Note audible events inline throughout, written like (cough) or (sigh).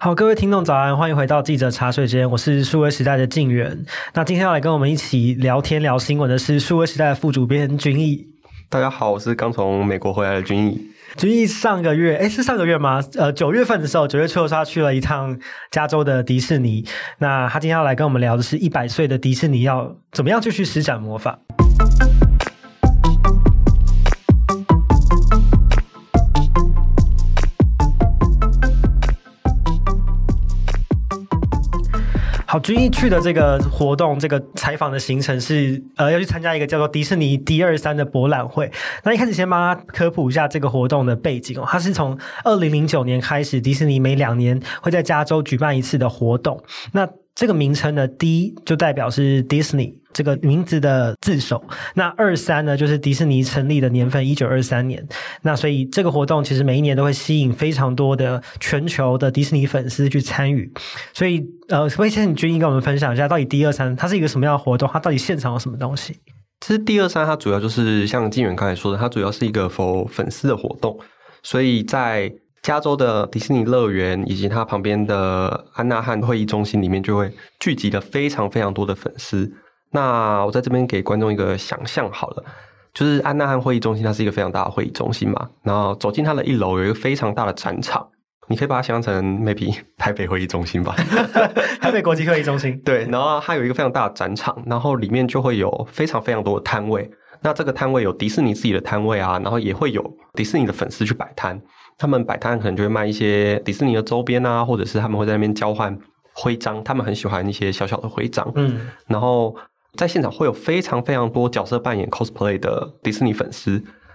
好，各位听众早安，欢迎回到记者茶水间，我是数位时代的敬原。那今天要来跟我们一起聊天聊新闻的是数位时代的副主编君毅。大家好，我是刚从美国回来的君毅。君毅上个月，哎，是上个月吗？呃，九月份的时候，九月初他去了一趟加州的迪士尼。那他今天要来跟我们聊的是一百岁的迪士尼要怎么样继续施展魔法。君毅去的这个活动，这个采访的行程是，呃，要去参加一个叫做迪士尼 D 二三的博览会。那一开始先帮他科普一下这个活动的背景哦，它是从二零零九年开始，迪士尼每两年会在加州举办一次的活动。那这个名称呢，D 就代表是 Disney 这个名字的字首，那二三呢就是迪士尼成立的年份，一九二三年。那所以这个活动其实每一年都会吸引非常多的全球的迪士尼粉丝去参与。所以呃，可不可以先请君毅跟我们分享一下，到底 D 二三它是一个什么样的活动？它到底现场有什么东西？其实 D 二三它主要就是像敬原刚才说的，它主要是一个 for 粉丝的活动，所以在。加州的迪士尼乐园以及它旁边的安娜汉会议中心里面，就会聚集了非常非常多的粉丝。那我在这边给观众一个想象好了，就是安娜汉会议中心，它是一个非常大的会议中心嘛。然后走进它的一楼，有一个非常大的展场，你可以把它想象成 maybe (laughs) 台北会议中心吧，(laughs) 台北国际会议中心。对，然后它有一个非常大的展场，然后里面就会有非常非常多的摊位。那这个摊位有迪士尼自己的摊位啊，然后也会有迪士尼的粉丝去摆摊。他们摆摊可能就会卖一些迪士尼的周边啊，或者是他们会在那边交换徽章。他们很喜欢一些小小的徽章。嗯，然后在现场会有非常非常多角色扮演 cosplay 的迪士尼粉丝，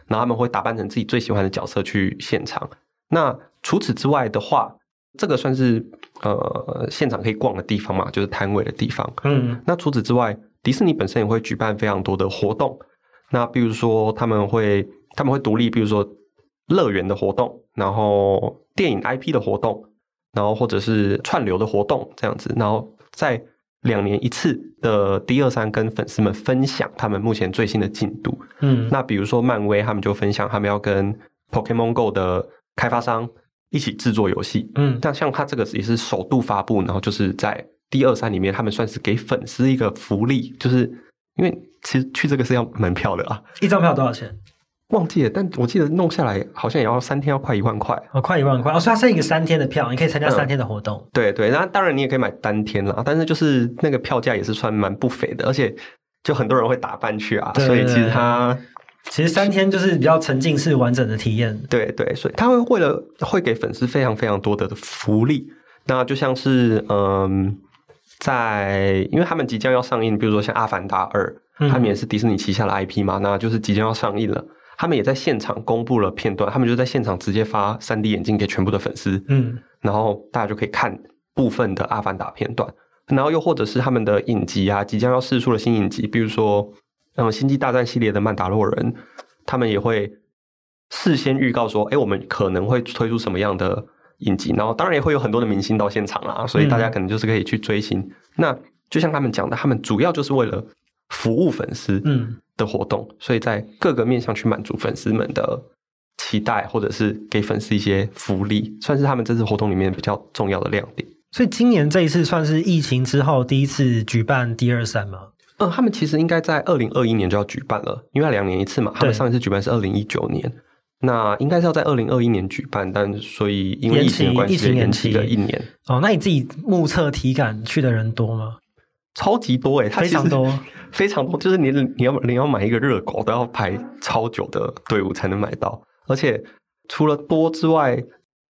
然后他们会打扮成自己最喜欢的角色去现场。那除此之外的话，这个算是呃现场可以逛的地方嘛，就是摊位的地方。嗯，那除此之外，迪士尼本身也会举办非常多的活动。那比如说，他们会他们会独立，比如说乐园的活动，然后电影 IP 的活动，然后或者是串流的活动这样子，然后在两年一次的 D 二三跟粉丝们分享他们目前最新的进度。嗯，那比如说漫威，他们就分享他们要跟 Pokemon Go 的开发商一起制作游戏。嗯，但像他这个也是首度发布，然后就是在 D 二三里面，他们算是给粉丝一个福利，就是因为。其实去这个是要门票的啊，一张票多少钱？忘记了，但我记得弄下来好像也要三天，要快一万块哦，快一万块哦，所以它是一个三天的票，你可以参加三天的活动。嗯、对对，那当然你也可以买单天啦，但是就是那个票价也是算蛮不菲的，而且就很多人会打扮去啊，对对对，所以其实它其实三天就是比较沉浸式完整的体验。对对，所以他会为了会给粉丝非常非常多的福利，那就像是嗯，在因为他们即将要上映，比如说像《阿凡达二》。他们也是迪士尼旗下的 IP 嘛，那就是即将要上映了。他们也在现场公布了片段，他们就在现场直接发 3D 眼镜给全部的粉丝，嗯，然后大家就可以看部分的阿凡达片段。然后又或者是他们的影集啊，即将要试出的新影集，比如说嗯，星际大战系列的曼达洛人，他们也会事先预告说，哎，我们可能会推出什么样的影集。然后当然也会有很多的明星到现场啦，所以大家可能就是可以去追星。那就像他们讲的，他们主要就是为了。服务粉丝嗯的活动，嗯，所以在各个面向去满足粉丝们的期待，或者是给粉丝一些福利，算是他们这次活动里面比较重要的亮点。所以今年这一次算是疫情之后第一次举办 D23 吗？嗯，他们其实应该在二零二一年就要举办了，因为两年一次嘛。他们上一次举办是二零一九年，那应该是要在二零二一年举办，但所以因为疫情的关系延期了一年。哦，那你自己目测体感去的人多吗？超级多诶，非常多。(laughs) 非常多，就是你你要你要买一个热狗都要排超久的队伍才能买到，而且除了多之外，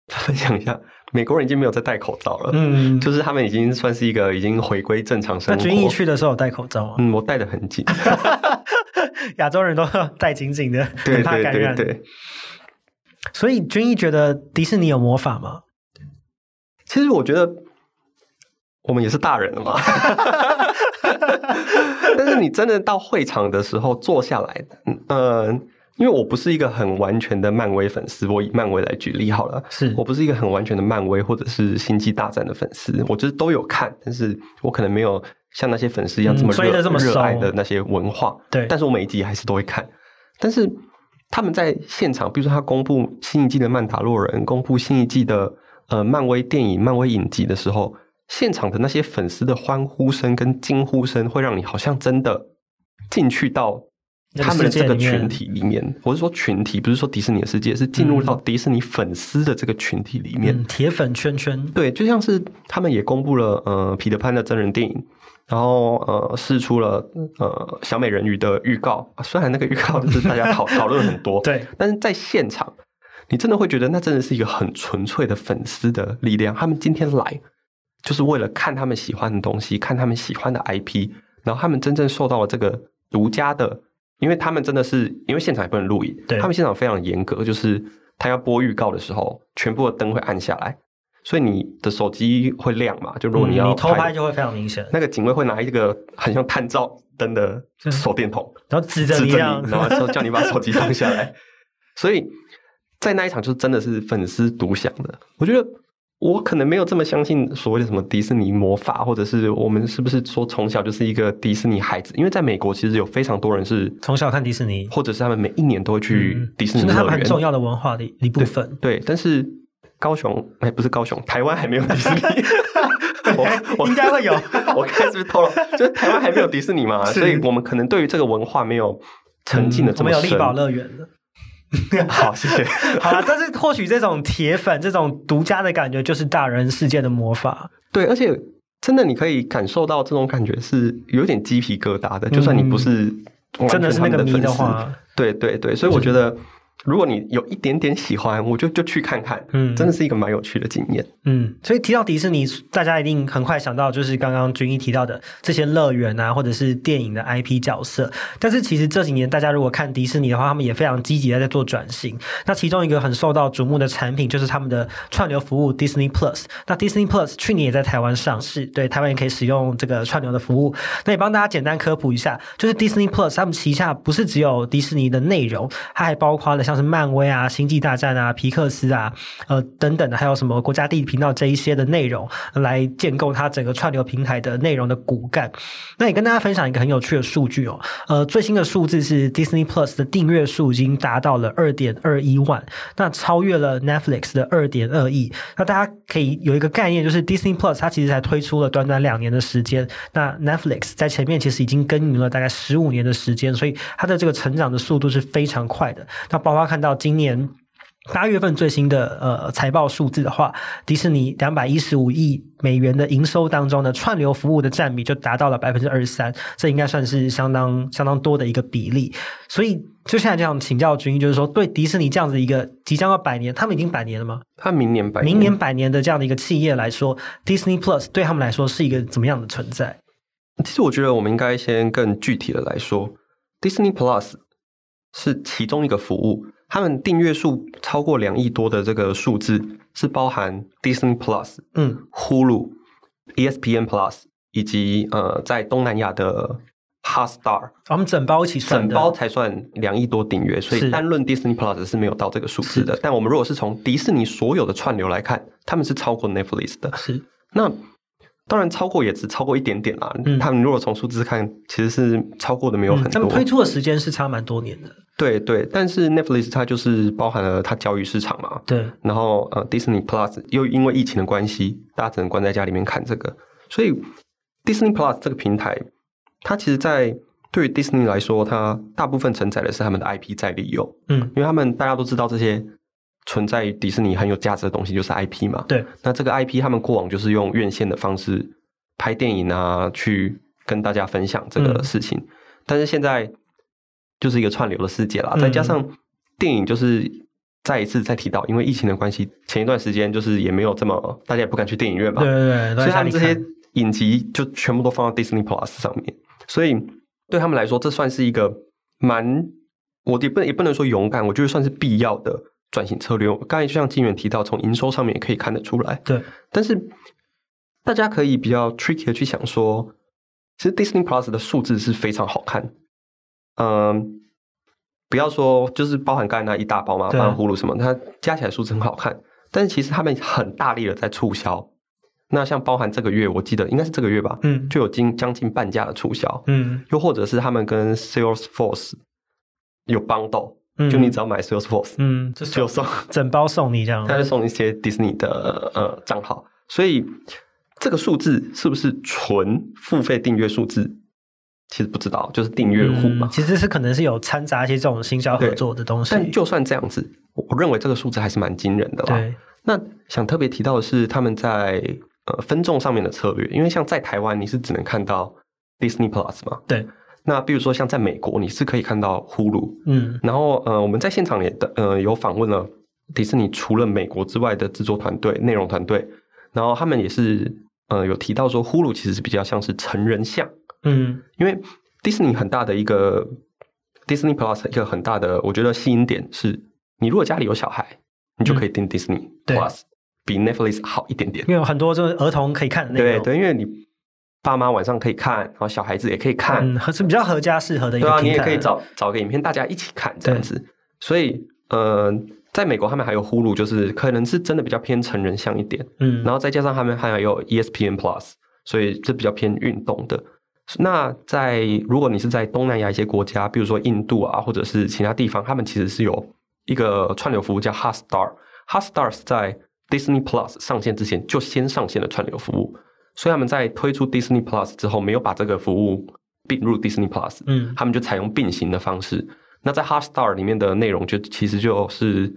分享一下，(laughs) 美国人已经没有在戴口罩了，嗯，就是他们已经算是一个已经回归正常生活。那军艺去的时候有戴口罩吗？嗯，我戴的很紧，(laughs) 亚洲人都 (laughs) 戴紧紧的，很怕感染。对对对对。所以君毅觉得迪士尼有魔法吗？其实我觉得我们也是大人了嘛。(laughs) 但是你真的到会场的时候坐下来，嗯、呃，因为我不是一个很完全的漫威粉丝，我以漫威来举例好了，是我不是一个很完全的漫威或者是星际大战的粉丝，我就是都有看，但是我可能没有像那些粉丝一样这么热、嗯、热爱的那些文化，对，但是我每一集还是都会看。但是他们在现场，比如说他公布新一季的曼达洛人，公布新一季的呃漫威电影、漫威影集的时候，现场的那些粉丝的欢呼声跟惊呼声，会让你好像真的进去到他们的这个群体里面。我是说群体，不是说迪士尼的世界，是进入到迪士尼粉丝的这个群体里面。铁、嗯、粉圈圈，对，就像是他们也公布了呃彼得潘的真人电影，然后呃试出了呃小美人鱼的预告。虽然那个预告就是大家讨 (laughs) 讨论很多，对，但是在现场，你真的会觉得那真的是一个很纯粹的粉丝的力量。他们今天来。就是为了看他们喜欢的东西，看他们喜欢的 IP，然后他们真正受到了这个独家的，因为他们真的是因为现场也不能录影，对，他们现场非常严格，就是他要播预告的时候，全部的灯会暗下来，所以你的手机会亮嘛？就如果你要、嗯、你偷拍就会非常明显，那个警卫会拿一个很像探照灯的手电筒，然后指着你，然后说叫你把手机放下来，所以在那一场就真的是粉丝独享的，我觉得。我可能没有这么相信所谓的什么迪士尼魔法，或者是我们是不是说从小就是一个迪士尼孩子？因为在美国，其实有非常多人是从小看迪士尼，或者是他们每一年都会去迪士尼乐园，是他们很重要的文化的一部分。对，对，但是高雄哎，不是高雄，台湾还没有迪士尼。(laughs) 我我应该会有，(laughs) 我看是不是透露，就是台湾还没有迪士尼嘛，所以我们可能对于这个文化没有沉浸的这么深。嗯、我们有力宝乐园了。(laughs) 好，谢谢。好了，但是或许这种铁粉这种独家的感觉，就是大人世界的魔法。对，而且真的你可以感受到这种感觉是有点鸡皮疙瘩的。嗯、就算你不是真的是那个迷的话，对对对，所以我觉得。如果你有一点点喜欢，我就就去看看，嗯，真的是一个蛮有趣的经验，嗯。所以提到迪士尼，大家一定很快想到就是刚刚君一提到的这些乐园啊，或者是电影的 IP 角色。但是其实这几年大家如果看迪士尼的话，他们也非常积极的在做转型。那其中一个很受到瞩目的产品就是他们的串流服务 Disney Plus。那 Disney Plus 去年也在台湾上市，对，台湾也可以使用这个串流的服务。那也帮大家简单科普一下，就是 Disney Plus 他们旗下不是只有迪士尼的内容，它还包括了。像是漫威啊、星际大战啊、皮克斯啊，呃等等的，还有什么国家地理频道这一些的内容，来建构它整个串流平台的内容的骨干。那也跟大家分享一个很有趣的数据哦，呃，最新的数字是 Disney Plus 的订阅数已经达到了二点二一万，那超越了 Netflix 的二点二亿。那大家可以有一个概念，就是 Disney Plus 它其实才推出了短短两年的时间，那 Netflix 在前面其实已经耕耘了大概十五年的时间，所以它的这个成长的速度是非常快的。那包看到今年八月份最新的呃财报数字的话，迪士尼两百一十五亿美元的营收当中的串流服务的占比就达到了百分之二十三，这应该算是相当相当多的一个比例。所以就现在这样请教均一，就是说对迪士尼这样子一个即将要百年，他们已经百年了吗？他明年百年，明年百年的这样的一个企业来说，Disney Plus 对他们来说是一个怎么样的存在？其实我觉得我们应该先更具体的来说，Disney Plus。是其中一个服务，他们订阅数超过两亿多的这个数字是包含 Disney Plus、嗯，Hulu、ESPN Plus 以及呃在东南亚的 Hotstar，我们整包一起算，整包才算两亿多订阅，所以单论 Disney Plus 是没有到这个数字的。但我们如果是从迪士尼所有的串流来看，他们是超过 Netflix 的。是那。当然，超过也只超过一点点啦。嗯，他们如果从数字看，其实是超过的没有很多。嗯，他们推出的时间是差蛮多年的。对对，但是 Netflix 它就是包含了它教育市场嘛。对。然后呃，Disney Plus 又因为疫情的关系，大家只能关在家里面看这个，所以 Disney Plus 这个平台，它其实，在对于 Disney 来说，它大部分承载的是他们的 IP 在利用。嗯，因为他们大家都知道这些。存在于迪士尼很有价值的东西就是 IP 嘛？对。那这个 IP 他们过往就是用院线的方式拍电影啊，去跟大家分享这个事情。嗯、但是现在就是一个串流的世界啦，嗯、再加上电影就是再一次再提到，因为疫情的关系，前一段时间就是也没有这么大家也不敢去电影院嘛。对对对。所以他们这些影集就全部都放到 Disney Plus 上面，所以对他们来说，这算是一个蛮我也不也不能说勇敢，我觉得算是必要的。转型策略，刚才就像金源提到，从营收上面也可以看得出来。对，但是大家可以比较 tricky 的去想说，其实 Disney Plus 的数字是非常好看。嗯，不要说就是包含刚才那一大包嘛，包含呼噜什么，它加起来数字很好看。但是其实他们很大力的在促销。那像包含这个月，我记得应该是这个月吧，嗯，就有近将近半价的促销，嗯，又或者是他们跟 Salesforce 有 bundle。嗯、就你只要买 Salesforce，嗯，就，就送整包送你这样，他就送一些迪士尼的呃账号，所以这个数字是不是纯付费订阅数字？其实不知道，就是订阅户嘛、嗯。其实是可能是有掺杂一些这种行销合作的东西。但就算这样子，我认为这个数字还是蛮惊人的啦。对。那想特别提到的是，他们在呃分众上面的策略，因为像在台湾，你是只能看到 Disney Plus 嘛。对。那比如说像在美国，你是可以看到 Hulu。嗯。然后呃，我们在现场也的呃有访问了迪士尼除了美国之外的制作团队、内容团队，然后他们也是呃有提到说，Hulu 其实是比较像是成人像。嗯，因为迪士尼很大的一个 Disney Plus 一个很大的，我觉得吸引点是，你如果家里有小孩，你就可以订 Disney Plus，比 Netflix 好一点点。因为有很多就是儿童可以看的内容。对对，因为你爸妈晚上可以看，然后小孩子也可以看，嗯，是比较合家适合的一个。对啊，你也可以找找个影片，大家一起看这样子。所以，呃，在美国他们还有 Hulu，就是可能是真的比较偏成人向一点。嗯，然后再加上他们还有 ESPN Plus，所以这比较偏运动的。那在如果你是在东南亚一些国家，比如说印度啊，或者是其他地方，他们其实是有一个串流服务叫 Hotstar。Hotstar 是在 Disney Plus 上线之前就先上线的串流服务，所以他们在推出 Disney Plus 之后，没有把这个服务并入 Disney Plus，嗯，他们就采用并行的方式。那在 Hotstar 里面的内容，就其实就是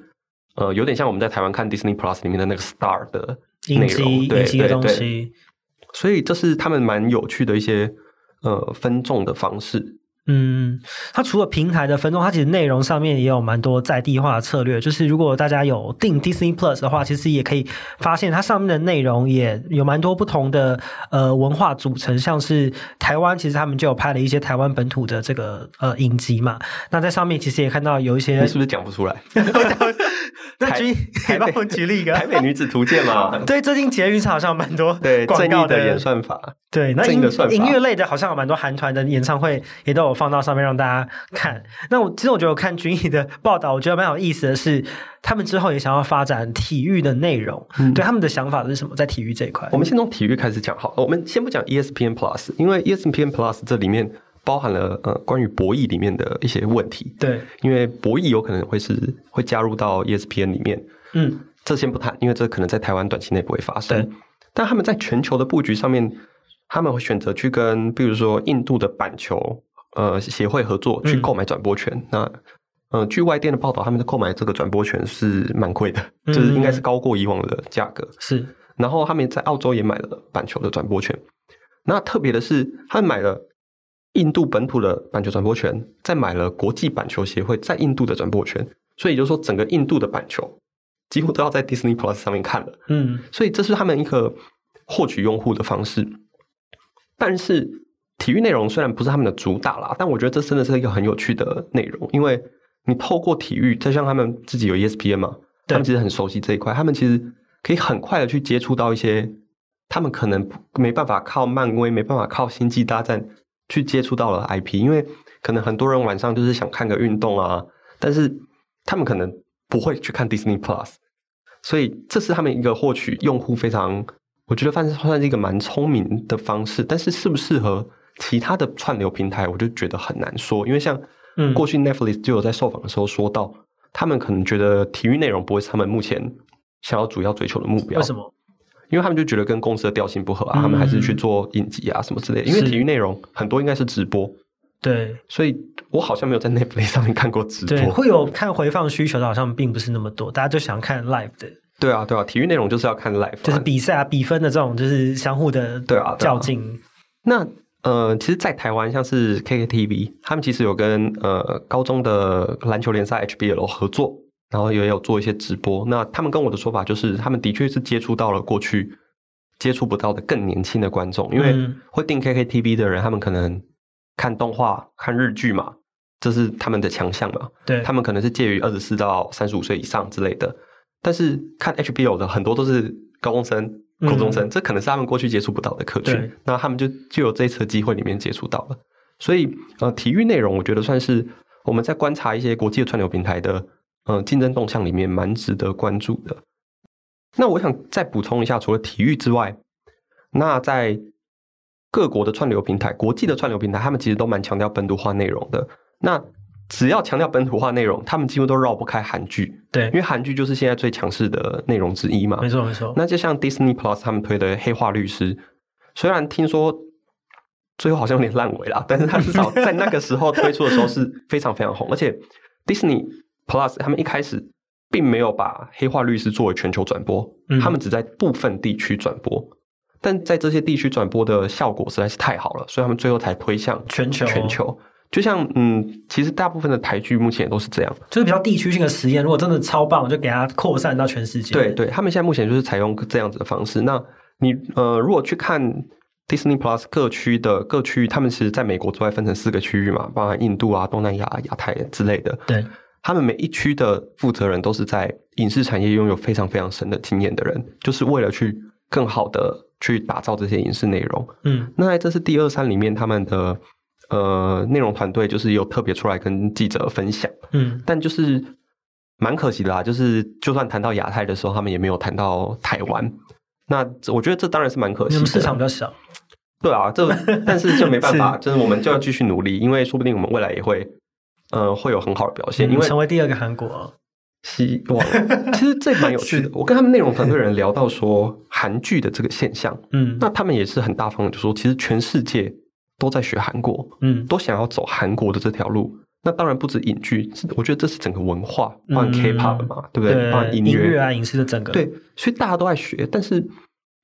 呃，有点像我们在台湾看 Disney Plus 里面的那个 Star 的内容，对对对。所以这是他们蛮有趣的一些。呃，分众的方式。嗯，它除了平台的分众，它其实内容上面也有蛮多在地化的策略。就是如果大家有订 Disney Plus 的话，其实也可以发现它上面的内容也有蛮多不同的呃文化组成。像是台湾，其实他们就有拍了一些台湾本土的这个呃影集嘛。那在上面其实也看到有一些，你是不是讲不出来？(laughs) (laughs) (laughs) (laughs) 那举，(laughs) 可以帮我举例一个《台北女子图鉴》嘛？(laughs) 对，最近捷运上好像蛮多对广告的演算法。对，那音音乐类的，好像有蛮多韩团的演唱会也都有放到上面让大家看。那我其实我觉得我看君毅的报道，我觉得蛮有意思的是，他们之后也想要发展体育的内容。嗯，对，他们的想法是什么？在体育这一块，我们先从体育开始讲好了。我们先不讲 ESPN Plus，因为 ESPN Plus 这里面包含了呃关于博弈里面的一些问题。对，因为博弈有可能会是会加入到 ESPN 里面。嗯，这先不谈，因为这可能在台湾短期内不会发生。但他们在全球的布局上面。他们会选择去跟，比如说印度的板球呃协会合作，去购买转播权。嗯、那呃，据外电的报道，他们的购买这个转播权是蛮贵的，嗯、就是应该是高过以往的价格。是，然后他们在澳洲也买了板球的转播权。那特别的是，他们买了印度本土的板球转播权，再买了国际板球协会在印度的转播权。所以也就是说，整个印度的板球几乎都要在 Disney Plus 上面看了。嗯，所以这是他们一个获取用户的方式。但是体育内容虽然不是他们的主打啦，但我觉得这真的是一个很有趣的内容，因为你透过体育，就像他们自己有 ESPN 嘛，他们其实很熟悉这一块，他们其实可以很快的去接触到一些他们可能没办法靠漫威、没办法靠星际大战去接触到了 IP，因为可能很多人晚上就是想看个运动啊，但是他们可能不会去看 Disney Plus，所以这是他们一个获取用户非常。我觉得算是算是一个蛮聪明的方式，但是适不适合其他的串流平台，我就觉得很难说。因为像过去 Netflix 就有在受访的时候说到，嗯、他们可能觉得体育内容不会是他们目前想要主要追求的目标。为什么？因为他们就觉得跟公司的调性不合啊，嗯、他们还是去做影集啊什么之类的。因为体育内容很多应该是直播，对，所以我好像没有在 (laughs) Netflix 上面看过直播。对，会有看回放需求的，好像并不是那么多，大家就想看 live 的。对啊，对啊，体育内容就是要看 live，就是比赛啊、比分的这种，就是相互的对啊较劲。那呃，其实，在台湾像是 KKTV，他们其实有跟呃高中的篮球联赛 HBL 合作，然后也有做一些直播。那他们跟我的说法就是，他们的确是接触到了过去接触不到的更年轻的观众，因为会订 KKTV 的人，他们可能看动画、看日剧嘛，这是他们的强项嘛。对，他们可能是介于二十四到三十五岁以上之类的。但是看 HBO 的很多都是高中生、高中生，嗯、这可能是他们过去接触不到的客群，那他们就就有这一次机会里面接触到了。所以呃，体育内容我觉得算是我们在观察一些国际的串流平台的呃竞争动向里面蛮值得关注的。那我想再补充一下，除了体育之外，那在各国的串流平台、国际的串流平台，他们其实都蛮强调本土化内容的。那只要强调本土化内容，他们几乎都绕不开韩剧。对，因为韩剧就是现在最强势的内容之一嘛。没错没错。那就像 Disney Plus 他们推的《黑化律师》，虽然听说最后好像有点烂尾啦，但是他至少在那个时候推出的时候是非常非常红。而且 Disney Plus 他们一开始并没有把《黑化律师》作为全球转播，嗯，他们只在部分地区转播。但在这些地区转播的效果实在是太好了，所以他们最后才推向全球。全球。就像嗯，其实大部分的台剧目前也都是这样，就是比较地区性的实验。如果真的超棒，就给它扩散到全世界。对对，他们现在目前就是采用这样子的方式。那你呃，如果去看 Disney Plus 各区的各区域，他们其实在美国之外分成四个区域嘛，包含印度啊、东南亚、亚太之类的。对，他们每一区的负责人都是在影视产业拥有非常非常深的经验的人，就是为了去更好的去打造这些影视内容。嗯，那在这是第二三里面，他们的。呃，内容团队就是有特别出来跟记者分享，嗯，但就是蛮可惜的啦，就是就算谈到亚太的时候，他们也没有谈到台湾。那我觉得这当然是蛮可惜的，市场比较小。对啊，这但是就没办法，(laughs) 就是我们就要继续努力，因为说不定我们未来也会，呃，会有很好的表现，因为成为第二个韩国。希望，其实这蛮有趣的。(laughs) 我跟他们内容团队人聊到说韩剧的这个现象，嗯，那他们也是很大方的，就说其实全世界。都在学韩国，嗯，都想要走韩国的这条路。那当然不止影剧，我觉得这是整个文化，包含 K-pop 嘛，对不对？包含音乐啊，影视的整个。对，所以大家都在学，但是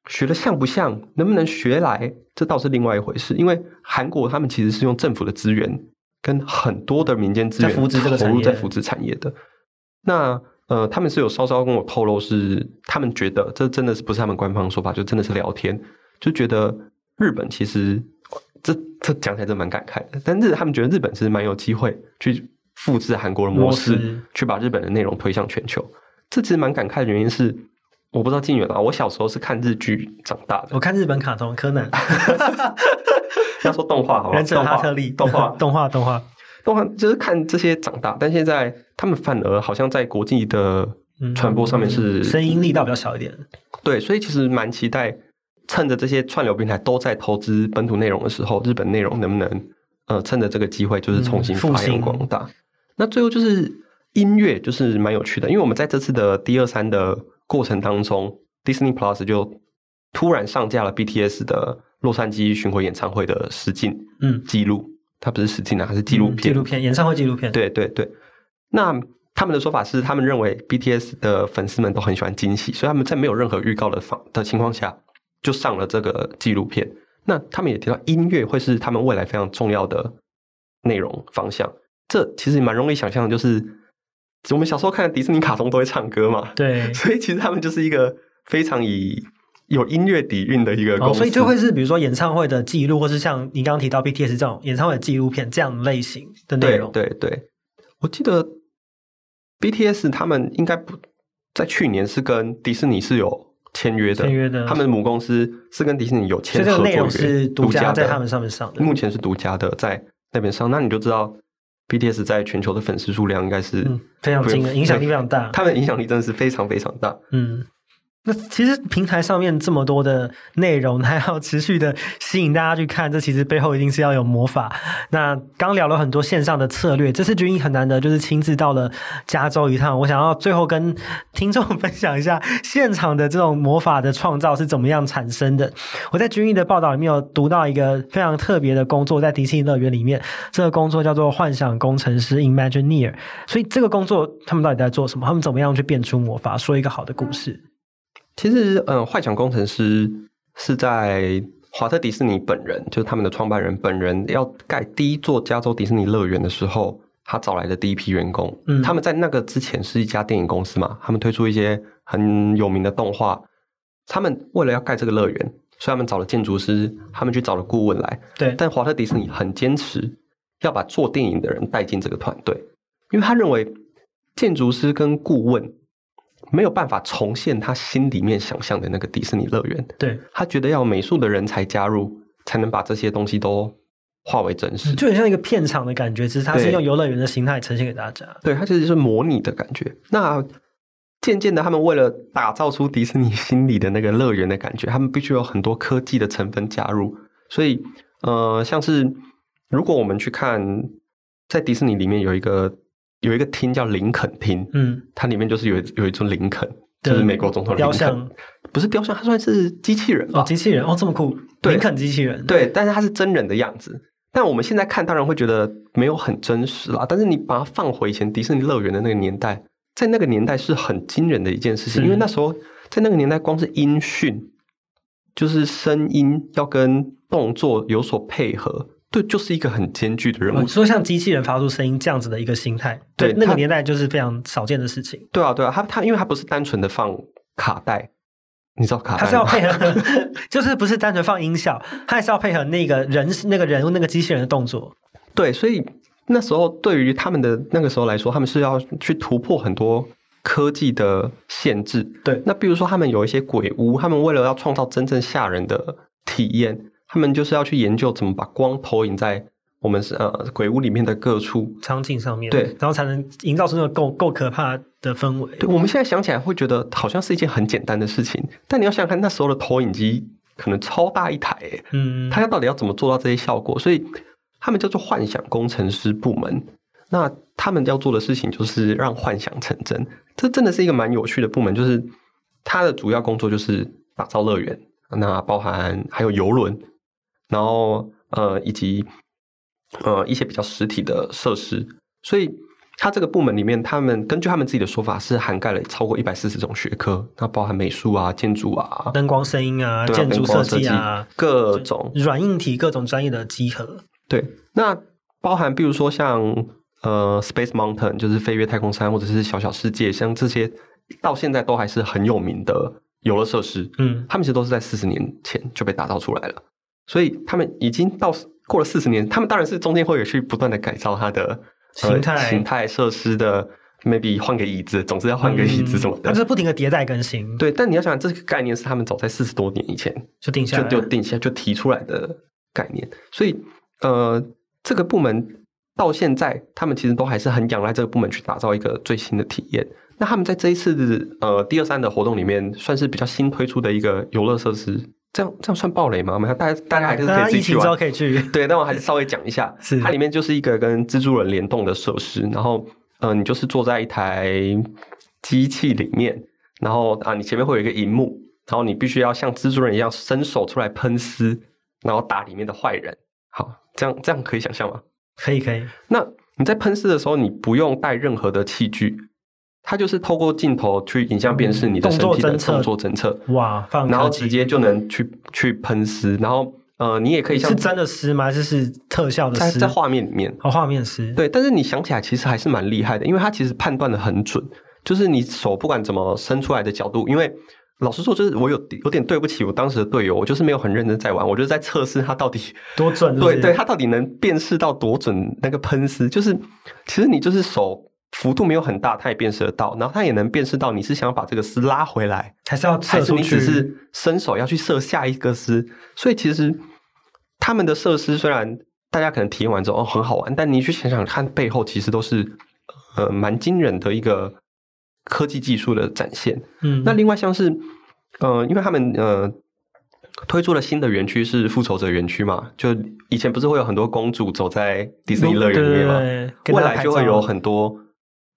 学的像不像，能不能学来，这倒是另外一回事。因为韩国他们其实是用政府的资源跟很多的民间资源投入在扶持产业的。那呃，他们是有稍稍跟我透露，是他们觉得这真的是不是他们官方说法，就真的是聊天，就觉得日本其实。这这讲起来真蛮感慨的，但是他们觉得日本是蛮有机会去复制韩国的模式，模式，去把日本的内容推向全球。这其实蛮感慨的原因是，我不知道近远啊，我小时候是看日剧长大的，我看日本卡通柯南，(laughs) 要说动画好吧，忍者哈特利。动画。(laughs) 动画动画。动画就是看这些长大，但现在他们反而好像在国际的传播上面是声音力道比较小一点，对，所以其实蛮期待。趁着这些串流平台都在投资本土内容的时候，日本内容能不能呃趁着这个机会就是重新发扬光大？嗯、那最后就是音乐，就是蛮有趣的，因为我们在这次的第二三的过程当中，Disney Plus 就突然上架了 BTS 的洛杉矶巡回演唱会的实境嗯记录，它不是实境啊，它是纪录片，纪录片演唱会纪录片。对对对，那他们的说法是，他们认为 BTS 的粉丝们都很喜欢惊喜，所以他们在没有任何预告的方的情况下。就上了这个纪录片，那他们也提到音乐会是他们未来非常重要的内容方向。这其实蛮容易想象的，就是我们小时候看的迪士尼卡通都会唱歌嘛，对，(laughs) 所以其实他们就是一个非常以有音乐底蕴的一个公司。哦，所以就会是比如说演唱会的记录，或是像你刚刚提到 BTS 这种演唱会的纪录片这样类型的内容。对对对，我记得 BTS 他们应该不在去年是跟迪士尼是有。签约的，签约的，他们的母公司是跟迪士尼有签合作约，独家在他们上面上的，目前是独家的，在那边上。那你就知道，BTS 在全球的粉丝数量应该是、嗯、非常惊人，影响力非常大。他们的影响力真的是非常非常大。嗯。那其实平台上面这么多的内容，还要持续的吸引大家去看，这其实背后一定是要有魔法。那刚聊了很多线上的策略，这次均一很难得就是亲自到了加州一趟。我想要最后跟听众分享一下现场的这种魔法的创造是怎么样产生的。(laughs) 我在均一的报道里面有读到一个非常特别的工作，在迪士尼乐园里面，这个工作叫做幻想工程师 （Imagineer）。所以这个工作他们到底在做什么？他们怎么样去变出魔法，说一个好的故事？其实，嗯，幻想工程师是在华特迪士尼本人，就是他们的创办人本人，要盖第一座加州迪士尼乐园的时候，他找来的第一批员工。嗯，他们在那个之前是一家电影公司嘛，他们推出一些很有名的动画。他们为了要盖这个乐园，所以他们找了建筑师，他们去找了顾问来。对，但华特迪士尼很坚持要把做电影的人带进这个团队，因为他认为建筑师跟顾问。没有办法重现他心里面想象的那个迪士尼乐园。对，他觉得要美术的人才加入，才能把这些东西都化为真实，就很像一个片场的感觉。只是他是用游乐园的形态呈现给大家。对，他其实是模拟的感觉。那渐渐的，他们为了打造出迪士尼心里的那个乐园的感觉，他们必须有很多科技的成分加入。所以，呃，像是如果我们去看在迪士尼里面有一个有一个厅叫林肯厅，嗯，它里面就是有有一尊林肯，就是美国总统的雕像，不是雕像，它算是机器人哦，机器人哦，这么酷，对林肯机器人，对，但是它是真人的样子。但我们现在看，当然会觉得没有很真实啦。但是你把它放回以前迪士尼乐园的那个年代，在那个年代是很惊人的一件事情，因为那时候在那个年代，光是音讯，就是声音要跟动作有所配合，对，就是一个很艰巨的任务。说像机器人发出声音这样子的一个心态，对，那个年代就是非常少见的事情。对啊，对啊，它它因为它不是单纯的放卡带。你知道卡带，它是要配合，(laughs) 就是不是单纯放音效，它还是要配合那个人、那个人物、那个机器人的动作。对，所以那时候对于他们的那个时候来说，他们是要去突破很多科技的限制。对，那比如说他们有一些鬼屋，他们为了要创造真正吓人的体验，他们就是要去研究怎么把光投影在。我们是呃鬼屋里面的各处场景上面，对，然后才能营造出那个够够可怕的氛围。对，我们现在想起来会觉得好像是一件很简单的事情，但你要想想看，那时候的投影机可能超大一台，嗯，他要到底要怎么做到这些效果？所以他们叫做幻想工程师部门。那他们要做的事情就是让幻想成真。这真的是一个蛮有趣的部门，就是它的主要工作就是打造乐园，那包含还有游轮，然后呃以及。呃，一些比较实体的设施，所以它这个部门里面，他们根据他们自己的说法，是涵盖了超过一百四十种学科，那包含美术啊、建筑啊、灯光、声音啊、啊建筑设计啊，各种软硬体各种专业的集合。对，那包含比如说像呃，Space Mountain，就是飞越太空山，或者是小小世界，像这些到现在都还是很有名的游乐设施。嗯，他们其实都是在四十年前就被打造出来了，所以他们已经到。过了四十年，他们当然是中间会有去不断的改造它的形态、呃、形态设施的，maybe 换个椅子，总之要换个椅子什么的，它、嗯、就是不停的迭代更新。对，但你要想，这个概念是他们早在四十多年以前就定下来就就定下就提出来的概念，所以呃，这个部门到现在，他们其实都还是很仰赖这个部门去打造一个最新的体验。那他们在这一次呃第二三的活动里面，算是比较新推出的一个游乐设施。这样这样算暴雷吗？没有，大家大家还是可以自己去玩。可以去。(laughs) 对，但我还是稍微讲一下，是它里面就是一个跟蜘蛛人联动的设施。然后，嗯、呃，你就是坐在一台机器里面，然后啊，你前面会有一个荧幕，然后你必须要像蜘蛛人一样伸手出来喷丝，然后打里面的坏人。好，这样这样可以想象吗？可以，可以。那你在喷丝的时候，你不用带任何的器具。它就是透过镜头去影像辨识你的身体的动作侦测，哇，然后直接就能去去喷湿，然后呃，你也可以像是真的湿吗？还是是特效的丝？在在画面里面，哦，画面湿，对。但是你想起来，其实还是蛮厉害的，因为它其实判断的很准，就是你手不管怎么伸出来的角度，因为老实说，就是我有有点对不起我当时的队友，我就是没有很认真在玩，我就是在测试它到底多准是是，对对，它到底能辨识到多准那个喷丝，就是其实你就是手。幅度没有很大，它也辨识得到，然后它也能辨识到你是想要把这个丝拉回来，还是要还是你只是伸手要去射下一个丝。所以其实他们的设施虽然大家可能体验完之后哦很好玩，但你去想想看，背后其实都是呃蛮惊人的一个科技技术的展现。嗯，那另外像是呃，因为他们呃推出了新的园区是复仇者园区嘛，就以前不是会有很多公主走在迪士尼乐园里面吗？对对对，未来就会有很多。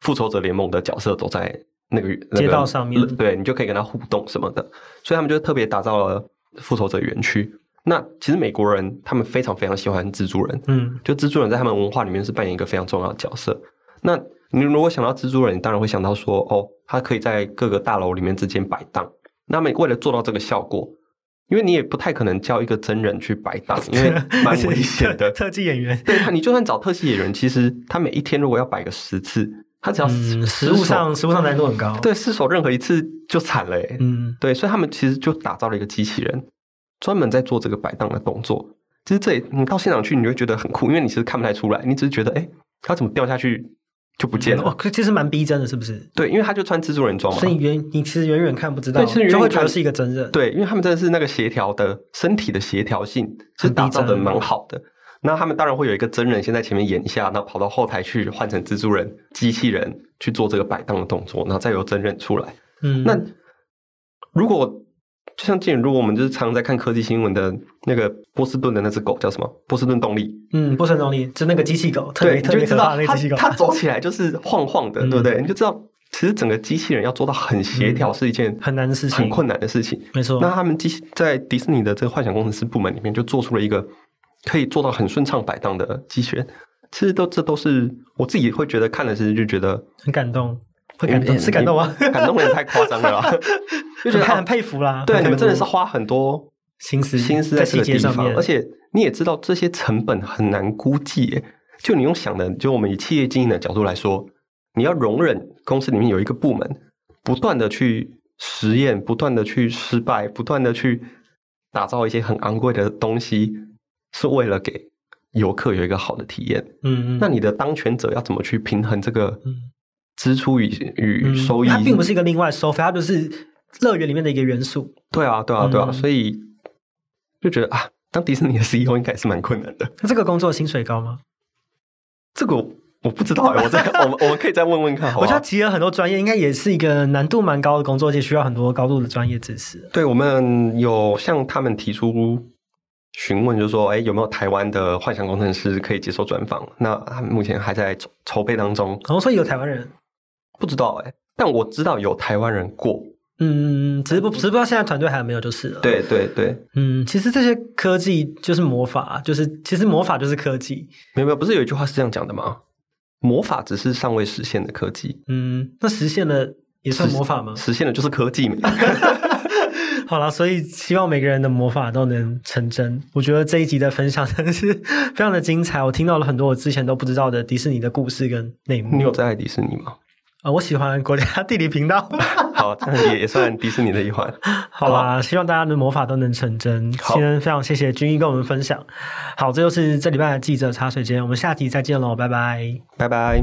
复仇者联盟的角色都在那个街道上面，对，你就可以跟他互动什么的，所以他们就特别打造了复仇者园区。那其实美国人他们非常非常喜欢蜘蛛人，嗯，就蜘蛛人在他们文化里面是扮演一个非常重要的角色。那你如果想到蜘蛛人，你当然会想到说，哦，他可以在各个大楼里面之间摆荡。那么为了做到这个效果，因为你也不太可能叫一个真人去摆荡，因为 (laughs) 蛮危险的。特技演员，对，你就算找特技演员，其实他每一天如果要摆个十次。他只要实物上实物上难度很高，对，失手任何一次就惨了，嗯，对，所以他们其实就打造了一个机器人，专门在做这个摆荡的动作。其实这你到现场去，你会觉得很酷，因为你其实看不太出来，你只是觉得，哎，他怎么掉下去就不见了？哦，其实蛮逼真的，是不是？对，因为他就穿蜘蛛人装嘛，所以远你其实远远看不知道，就会觉得是一个真人。对，因为他们真的是那个协调的身体的协调性是打造的蛮好的。那他们当然会有一个真人先在前面演一下，然后跑到后台去换成蜘蛛人机器人去做这个摆荡的动作，然后再由真人出来。嗯，那如果就像之前，如果我们就是常常在看科技新闻的那个波士顿的那只狗叫什么？波士顿动力。嗯，波士顿动力就那个机器狗，特别特别可怕的那个机器狗。它走起来就是晃晃的，对不对？你就知道，其实整个机器人要做到很协调是一件很难的事情，很困难的事情。没错。那他们机在迪士尼的这个幻想工程师部门里面，就做出了一个可以做到很顺畅摆荡的机器人。其实都这都是我自己会觉得看的时候就觉得很感动。会感动是感动吗？感动有点太夸张了吧，(laughs) 就觉得很佩服啦。对，你们真的是花很多心思心思在细节上面，而且你也知道这些成本很难估计。就你用想的，就我们以企业经营的角度来说，你要容忍公司里面有一个部门不断的去实验，不断的去失败，不断的去打造一些很昂贵的东西，是为了给游客有一个好的体验。嗯嗯，那你的当权者要怎么去平衡这个？嗯。支出与与收益，它并不是一个另外收费，它就是乐园里面的一个元素。对啊，对啊，对啊，所以就觉得啊，当迪士尼的 CEO 应该也是蛮困难的。那这个工作薪水高吗？(laughs) 这个我不知道，我再我们我们可以再问问看。好，(laughs) 我觉得集了很多专业，应该也是一个难度蛮高的工作，而且需要很多高度的专业知识。对，我们有向他们提出询问，就是说，哎，有没有台湾的幻想工程师可以接受专访？那他目前还在筹筹备当中。然后说有台湾人。不知道哎、欸，但我知道有台湾人过，嗯，只是不，只是不知道现在团队还有没有就是了。对对对，嗯，其实这些科技就是魔法，就是其实魔法就是科技。没有没有，不是有一句话是这样讲的吗？魔法只是尚未实现的科技。嗯，那实现了也算魔法吗？实，实现了就是科技嘛。(laughs) 好了，所以希望每个人的魔法都能成真。我觉得这一集的分享真的是 (laughs) 非常的精彩，我听到了很多我之前都不知道的迪士尼的故事跟内幕。你有在爱迪士尼吗？啊、哦，我喜欢国家地理频道。(laughs) 好，这样也算迪士尼的一环。(laughs) 好啦，希望大家的魔法都能成真。好今天非常谢谢君毅跟我们分享。好，这就是这礼拜的记者茶水间，我们下集再见喽，拜拜，拜拜。